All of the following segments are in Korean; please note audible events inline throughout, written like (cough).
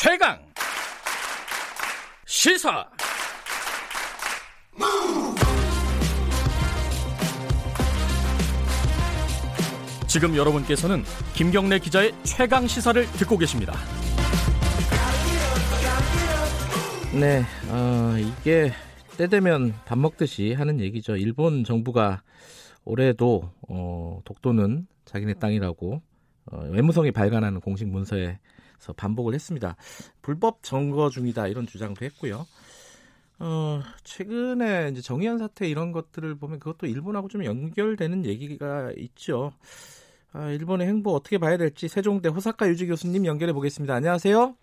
최강 시사 지금 여러분께서는 김경래 기자의 최강 시사를 듣고 계십니다. 네, 어, 이게 때 되면 밥 먹듯이 하는 얘기죠. 일본 정부가 올해도 어, 독도는 자기네 땅이라고 어, 외무성이 발간하는 공식 문서에 서 반복을 했습니다. 불법 점거 중이다 이런 주장도 했고요. 어, 최근에 이제 정의연 사태 이런 것들을 보면 그것도 일본하고 좀 연결되는 얘기가 있죠. 아, 일본의 행보 어떻게 봐야 될지 세종대 호사카 유지 교수님 연결해 보겠습니다. 안녕하세요.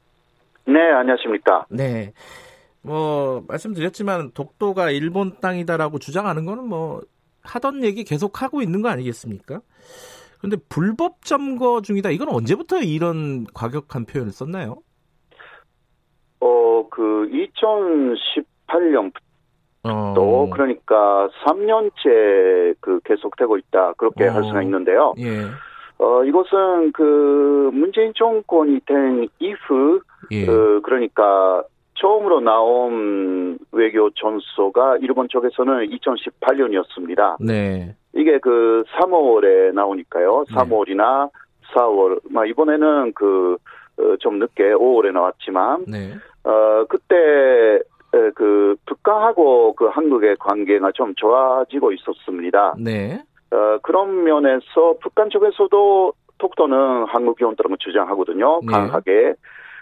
네, 안녕하십니까. 네. 뭐 말씀드렸지만 독도가 일본 땅이다라고 주장하는 거는 뭐 하던 얘기 계속 하고 있는 거 아니겠습니까? 근데 불법 점거 중이다. 이건 언제부터 이런 과격한 표현을 썼나요? 어, 그 2018년부터 어... 그러니까 3년째 그 계속되고 있다. 그렇게 어... 할 수가 있는데요. 예. 어, 이것은 그 문재인 정권이 된 이후 예. 어, 그러니까 처음으로 나온 외교 전소가 일본 쪽에서는 2018년이었습니다. 네. 이게 그 3월에 나오니까요. 3월이나 4월. 막 이번에는 그, 어, 좀 늦게 5월에 나왔지만, 네. 어, 그때, 그, 북한하고 그 한국의 관계가 좀 좋아지고 있었습니다. 네. 어, 그런 면에서 북한 쪽에서도 독도는 한국 기원처럼 주장하거든요. 네. 강하게.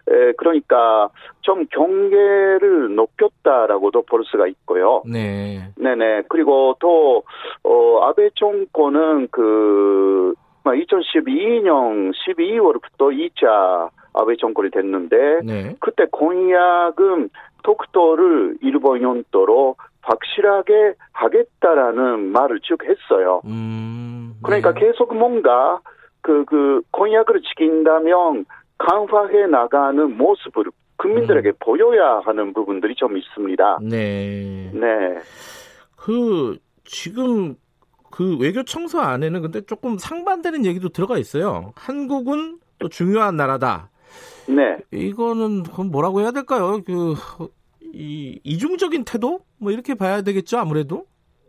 에, 그러니까 좀 경계를 높였다라고도 볼 수가 있고요. 네. 네네. 그리고 또, 어, 아베 정권은 그, 2012년 12월부터 2차 아베 정권이 됐는데, 네. 그때 공약은 독도를 일본 연도로 확실하게 하겠다라는 말을 쭉 했어요. 음, 네. 그러니까 계속 뭔가 그, 그, 공약을 지킨다면 강화해 나가는 모습을 국민들에게 음. 보여야 하는 부분들이 좀 있습니다. 네. 네. 그, 지금 그 외교 청소 안에는 근데 조금 상반되는 얘기도 들어가 있어요. 한국은 또 중요한 나라다. 네. 이거는 그럼 뭐라고 해야 될까요? 그, 이, 이중적인 태도? 뭐 이렇게 봐야 되겠죠, 아무래도?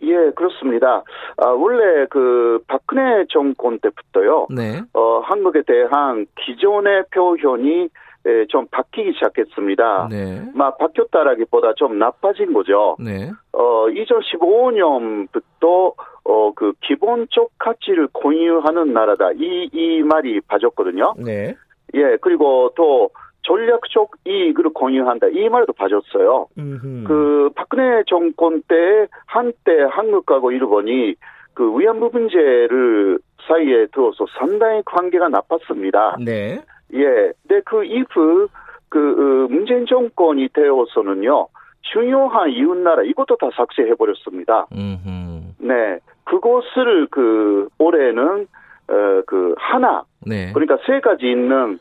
예, 그렇습니다. 아, 원래 그 박근혜 정권 때부터요. 네. 어, 한국에 대한 기존의 표현이 예, 좀 바뀌기 시작했습니다. 네. 막 바뀌었다라기보다 좀 나빠진 거죠. 네. 어, 2015년부터 어, 그 기본적 가치를 공유하는 나라다. 이, 이 말이 빠졌거든요. 네. 예, 그리고 또 전략적 이익을 공유한다. 이 말도 빠졌어요. 음흠. 그 박근혜 정권 때 한때 한국하고 일본이 그 위안부 문제를 사이에 들어서 상당히 관계가 나빴습니다. 네. 예. 근데 그 이후 그 문재인 정권이 되어서는요. 중요한 이웃 나라 이것도 다 삭제해 버렸습니다. 네. 그것을 그 올해는 어 그 하나 네. 그러니까 세 가지 있는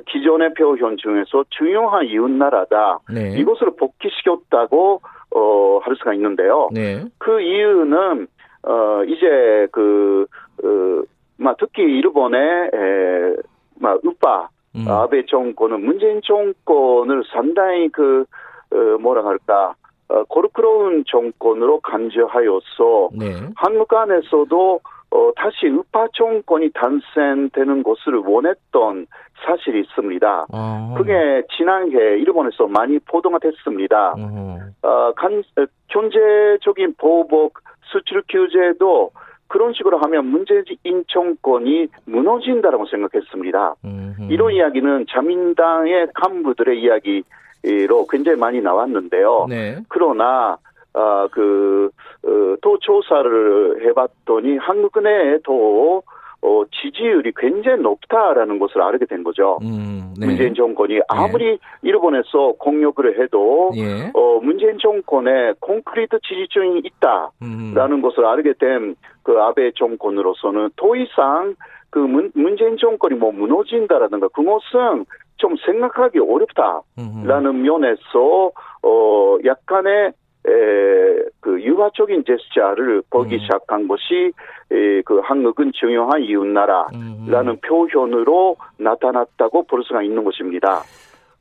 기존의 표현 중에서 중요한 이웃 나라다. 네. 이것을 복귀시켰다고 어, 할 수가 있는데요. 네. 그 이유는 어, 이제 그 어, 막 특히 일본의 에, 막 우파 음. 아베 정권은 문재인 정권을 상당히 그 어, 뭐라 할까 어, 고르크로운 정권으로 간주하여서 네. 한국 안에서도 어, 다시 우파 정권이 탄생되는 것을 원했던 사실이 있습니다. 어. 그게 지난해 일본에서 많이 보도가 됐습니다. 어. 어, 간, 경제적인 보복, 수출 규제도 그런 식으로 하면 문재인 정권이 무너진다라고 생각했습니다. 음흠. 이런 이야기는 자민당의 간부들의 이야기로 굉장히 많이 나왔는데요. 네. 그러나 아, 그, 어, 또 조사를 해봤더니 한국 내에도 어, 지지율이 굉장히 높다라는 것을 알게 된 거죠. 음, 네. 문재인 정권이 아무리 일본에서 공격을 해도 예. 어, 문재인 정권에 콘크리트 지지층이 있다라는 음. 것을 알게 된 그 아베 정권으로서는 더 이상 그 문, 문재인 정권이 뭐 무너진다라든가 그것은 좀 생각하기 어렵다라는 음. 면에서 어 약간의 에, 그 유화적인 제스처를 보기 음. 시작한 것이 에, 그 한국은 중요한 이웃나라라는 음. 표현으로 나타났다고 볼 수가 있는 것입니다.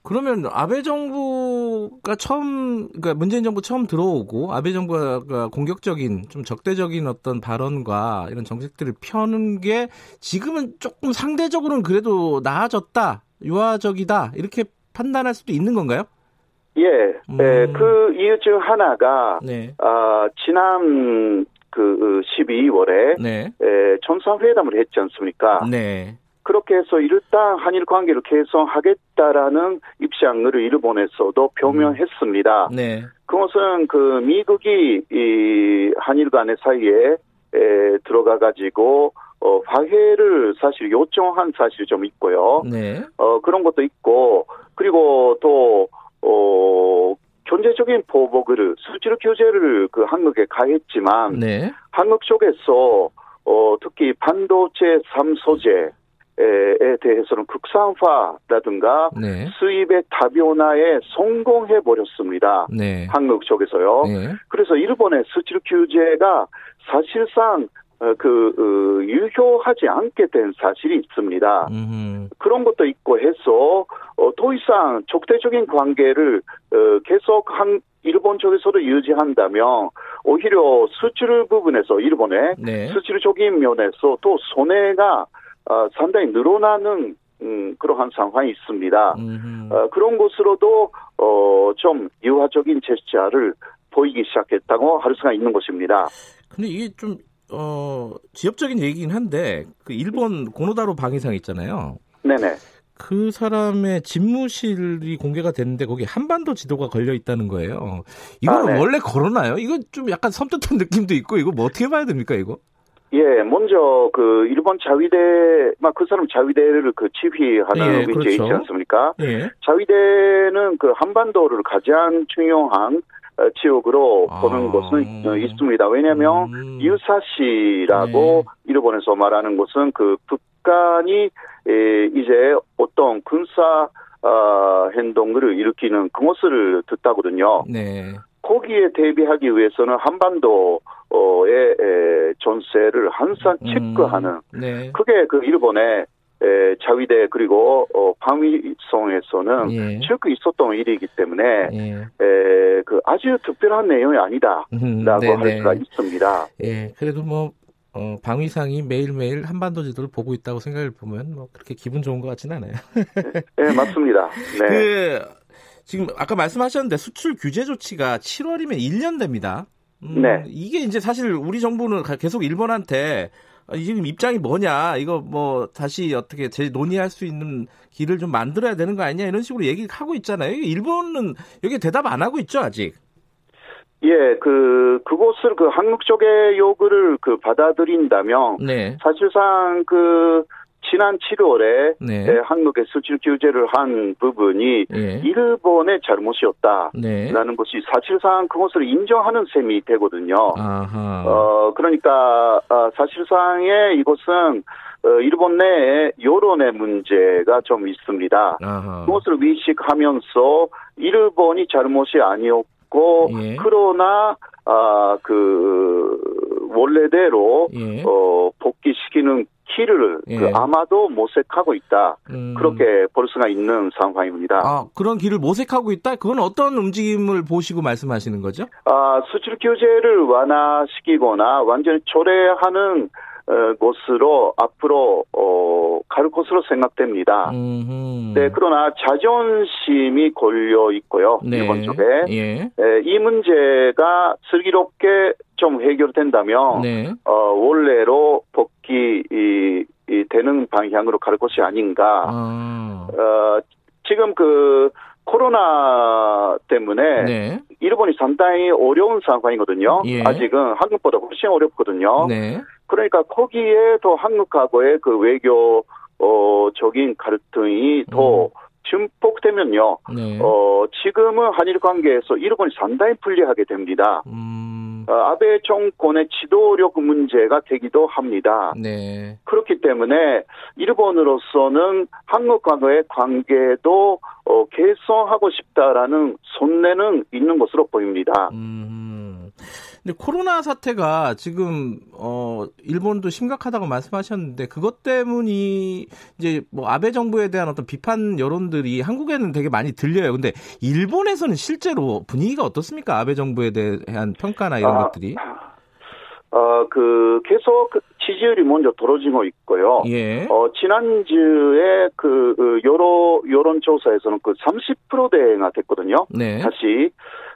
그러면 아베 정부가 처음 그러니까 문재인 정부 처음 들어오고 아베 정부가 공격적인 좀 적대적인 어떤 발언과 이런 정책들을 펴는 게 지금은 조금 상대적으로는 그래도 나아졌다 유화적이다 이렇게 판단할 수도 있는 건가요? 예, 음. 예, 그 이유 중 하나가 네. 어, 지난 그 12월에 네. 에, 정상회담을 했지 않습니까? 네. 그렇게 해서 일단 한일 관계를 개선하겠다라는 입장을 일본에서도 표명했습니다. 음. 네. 그것은 그 미국이 이 한일 간의 사이에 에, 들어가 가지고 어, 화해를 사실 요청한 사실이 좀 있고요. 네. 어, 그런 것도 있고, 그리고 또, 어, 경제적인 보복을, 수출 규제를 그 한국에 가했지만, 네. 한국 쪽에서, 어, 특히 반도체 3소재, 에 대해서는 국산화라든가 네. 수입의 다변화에 성공해 버렸습니다. 네. 한국 쪽에서요. 네. 그래서 일본의 수출 규제가 사실상 어, 그 어, 유효하지 않게 된 사실이 있습니다. 음흠. 그런 것도 있고 해서 어, 더 이상 적대적인 관계를 어, 계속 한 일본 쪽에서도 유지한다면 오히려 수출 부분에서 일본의 네. 수출적인 면에서 또 손해가 어, 상당히 늘어나는 음, 그러한 상황이 있습니다. 어, 그런 것으로도 어, 좀 유화적인 제스처를 보이기 시작했다고 할 수가 있는 것입니다. 근데 이게 좀 어, 지역적인 얘기긴 한데 그 일본 고노다로 방위상 있잖아요. 네네. 그 사람의 집무실이 공개가 됐는데 거기 한반도 지도가 걸려 있다는 거예요. 이거 아, 네. 원래 걸어놔요? 이거 좀 약간 섬뜩한 느낌도 있고 이거 뭐 어떻게 봐야 됩니까 이거? 예, 먼저 그 일본 자위대, 막 그 사람 자위대를 그 지휘하는 예, 위치에 그렇죠. 있지 않습니까? 예. 자위대는 그 한반도를 가장 중요한 어, 지역으로 아. 보는 것은 어, 있습니다. 왜냐하면 음. 유사시라고 네. 일본에서 말하는 것은 그 북한이 에, 이제 어떤 군사 어, 행동을 일으키는 그것을 듣다거든요. 네. 거기에 대비하기 위해서는 한반도의 전세를 항상 음. 체크하는 음. 네. 그게 그 일본의 에, 자위대 그리고 어, 방위성에서는 예. 쭉 있었던 일이기 때문에 예. 에, 그 아주 특별한 내용이 아니다라고 음, 할 수가 있습니다. 예, 그래도 뭐 어, 방위상이 매일매일 한반도 지도를 보고 있다고 생각을 보면 뭐 그렇게 기분 좋은 것 같지는 않아요. 네, (laughs) 맞습니다. 네. 그 지금 아까 말씀하셨는데 수출 규제 조치가 7월이면 1년 됩니다. 음, 네. 이게 이제 사실 우리 정부는 계속 일본한테 아, 지금 입장이 뭐냐 이거 뭐 다시 어떻게 재 논의할 수 있는 길을 좀 만들어야 되는 거 아니냐 이런 식으로 얘기를 하고 있잖아요. 일본은 여기 대답 안 하고 있죠 아직. 예, 그 그곳을 그 한국 쪽의 요구를 그 받아들인다면 네. 사실상 그 지난 7월에 네. 예, 한국의 수출 규제를 한 부분이 네. 일본의 잘못이었다라는 네. 것이 사실상 그것을 인정하는 셈이 되거든요. 아하. 어 그러니까 어, 사실상의 이것은 어, 일본 내에 여론의 문제가 좀 있습니다. 아하. 그것을 위식하면서 일본이 잘못이 아니었고 예. 그러나 아그 원래대로 예. 어 복귀시키는 키를 예. 그 아마도 모색하고 있다. 음. 그렇게 볼 수가 있는 상황입니다. 아, 그런 길을 모색하고 있다? 그건 어떤 움직임을 보시고 말씀하시는 거죠? 아, 수출 규제를 완화시키거나 완전히 초래하는 어, 곳으로 앞으로 어, 갈 것으로 생각됩니다. 음흠. 네, 그러나 자존심이 걸려 있고요. 네. 일본 쪽에 예. 네, 이 문제가 슬기롭게 좀 해결된다면 네. 어, 원래로 복귀 이, 이 되는 방향으로 갈 것이 아닌가. 아. 어, 지금 그 코로나 때문에 네. 일본이 상당히 어려운 상황이거든요. 예. 아직은 한국보다 훨씬 어렵거든요. 네. 그러니까 거기에 더 한국하고의 그 외교 어적인 갈등이 더 음. 증폭되면요. 네. 어 지금은 한일 관계에서 일본이 상당히 불리하게 됩니다. 음. 어, 아베 정권의 지도력 문제가 되기도 합니다. 네. 그렇기 때문에 일본으로서는 한국과의 관계도 어, 개선하고 싶다라는 손내는 있는 것으로 보입니다. 음. 근데 코로나 사태가 지금 어 일본도 심각하다고 말씀하셨는데 그것 때문이 이제 뭐 아베 정부에 대한 어떤 비판 여론들이 한국에는 되게 많이 들려요. 근데 일본에서는 실제로 분위기가 어떻습니까? 아베 정부에 대한 평가나 이런 아, 것들이? 어, 그, 계속 그 지지율이 먼저 떨어지고 있고요. 예. 어, 지난주에 그, 그 여론, 여론조사에서는 그 30%대가 됐거든요. 네. 다시.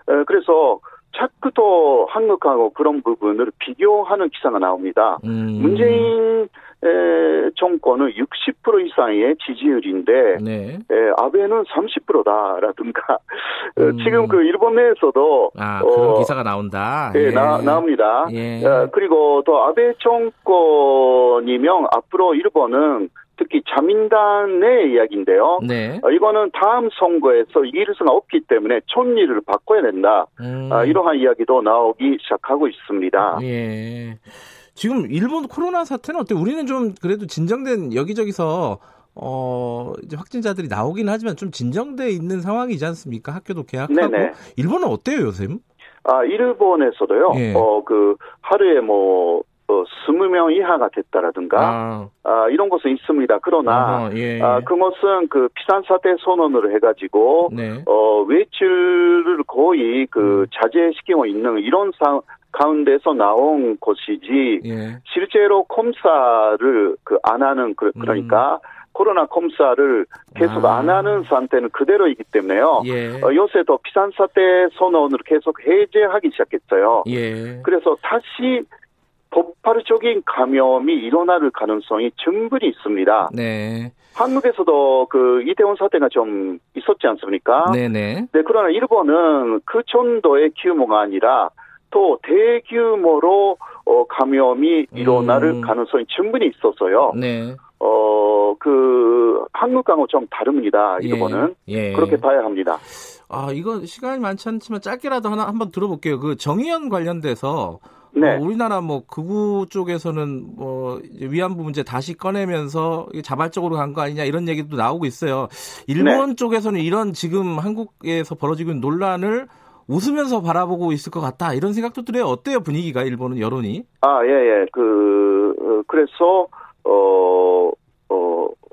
어, 그래서 자꾸 또 한국하고 그런 부분을 비교하는 기사가 나옵니다. 음. 문재인 정권은 60% 이상의 지지율인데 네. 에, 아베는 30%다라든가 음. 지금 그 일본 내에서도 아, 그런 어, 기사가 나온다. 예, 예. 나, 나옵니다. 예. 어, 그리고 또 아베 정권이면 앞으로 일본은 특히 자민당의 이야기인데요. 네. 어, 이거는 다음 선거에서 이길 수가 없기 때문에 촌리를 바꿔야 된다. 음. 어, 이러한 이야기도 나오기 시작하고 있습니다. 예. 지금 일본 코로나 사태는 어때? 우리는 좀 그래도 진정된 여기저기서 어, 이제 확진자들이 나오긴 하지만 좀 진정돼 있는 상황이지 않습니까? 학교도 개학하고. 네네. 일본은 어때요, 요즘? 아, 일본에서도요. 예. 어, 그 하루에 뭐 어, 20명 이하가 됐다라든가, 아. 아 이런 것은 있습니다. 그러나, 예, 예. 아, 그것은 그 비상사태 선언을 해가지고, 네. 어, 외출을 거의 그 음. 자제시키고 있는 이런 상, 가운데서 나온 것이지, 예. 실제로 검사를 그 안 하는, 그, 그러니까, 음. 코로나 검사를 계속 아. 안 하는 상태는 그대로이기 때문에요. 예. 어, 요새 더 비상 사태 선언을 계속 해제하기 시작했어요. 예. 그래서 다시 폭발적인 감염이 일어날 가능성이 충분히 있습니다. 네. 한국에서도 그 이태원 사태가 좀 있었지 않습니까? 네네. 네, 그러나 일본은 그 정도의 규모가 아니라 또 대규모로 어, 감염이 일어날 음. 가능성이 충분히 있었어요. 네. 어, 그, 한국하고 좀 다릅니다. 예. 일본은. 예. 예. 그렇게 봐야 합니다. 아, 이건 시간이 많지 않지만 짧게라도 하나 한번 들어볼게요. 그 정의연 관련돼서 네. 어, 우리나라 뭐 극우 쪽에서는 뭐 위안부 문제 다시 꺼내면서 자발적으로 간 거 아니냐 이런 얘기도 나오고 있어요. 일본 네. 쪽에서는 이런 지금 한국에서 벌어지고 있는 논란을 웃으면서 바라보고 있을 것 같다 이런 생각도 들어요. 어때요 분위기가 일본은 여론이? 아 예예 예. 그 어, 그래서 어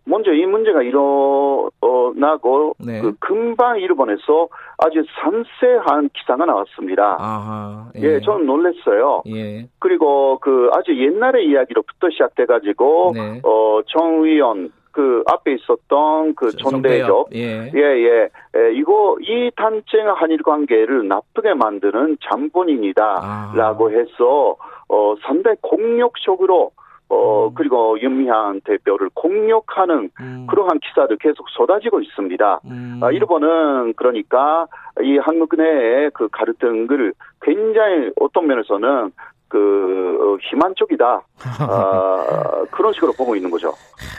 먼저 이 문제가 일어나고 네. 그 금방 일본에서 아주 상세한 기사가 나왔습니다. 아하, 예. 예, 저는 놀랐어요. 예. 그리고 그 아주 옛날의 이야기로부터 시작돼가지고 네. 어정 의원 그 앞에 있었던 그 존대적 예. 예, 예. 예, 이거 이 단체가 한일 관계를 나쁘게 만드는 잠본인이다라고 해서 어 상당히 공격적으로 어, 음. 그리고 윤미향 대표를 공격하는 음. 그러한 기사도 계속 쏟아지고 있습니다. 음. 아, 일본은 그러니까 이 한국 내의 그 갈등을 굉장히 어떤 면에서는 그 어, 희망 쪽이다 아, (laughs) 그런 식으로 보고 있는 거죠.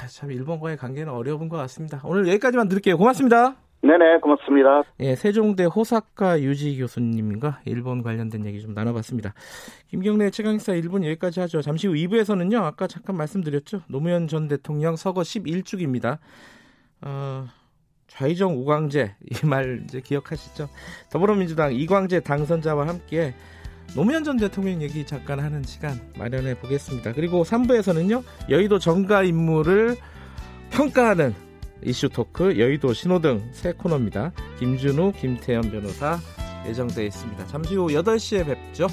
참 일본과의 관계는 어려운 것 같습니다. 오늘 여기까지만 드릴게요. 고맙습니다. 네네, 고맙습니다. 예, 세종대 호사카 유지 교수님과 일본 관련된 얘기 좀 나눠봤습니다. 김경래 최강사 1분 여기까지 하죠. 잠시 후 2부에서는요, 아까 잠깐 말씀드렸죠. 노무현 전 대통령 서거 11주기입니다. 어, 좌이정 우광재, 이 말 이제 기억하시죠? 더불어민주당 이광재 당선자와 함께 노무현 전 대통령 얘기 잠깐 하는 시간 마련해 보겠습니다. 그리고 3부에서는요, 여의도 정가 인물을 평가하는 이슈 토크 여의도 신호등 새 코너입니다. 김준우, 김태현 변호사 예정되어 있습니다. 잠시 후 8시에 뵙죠.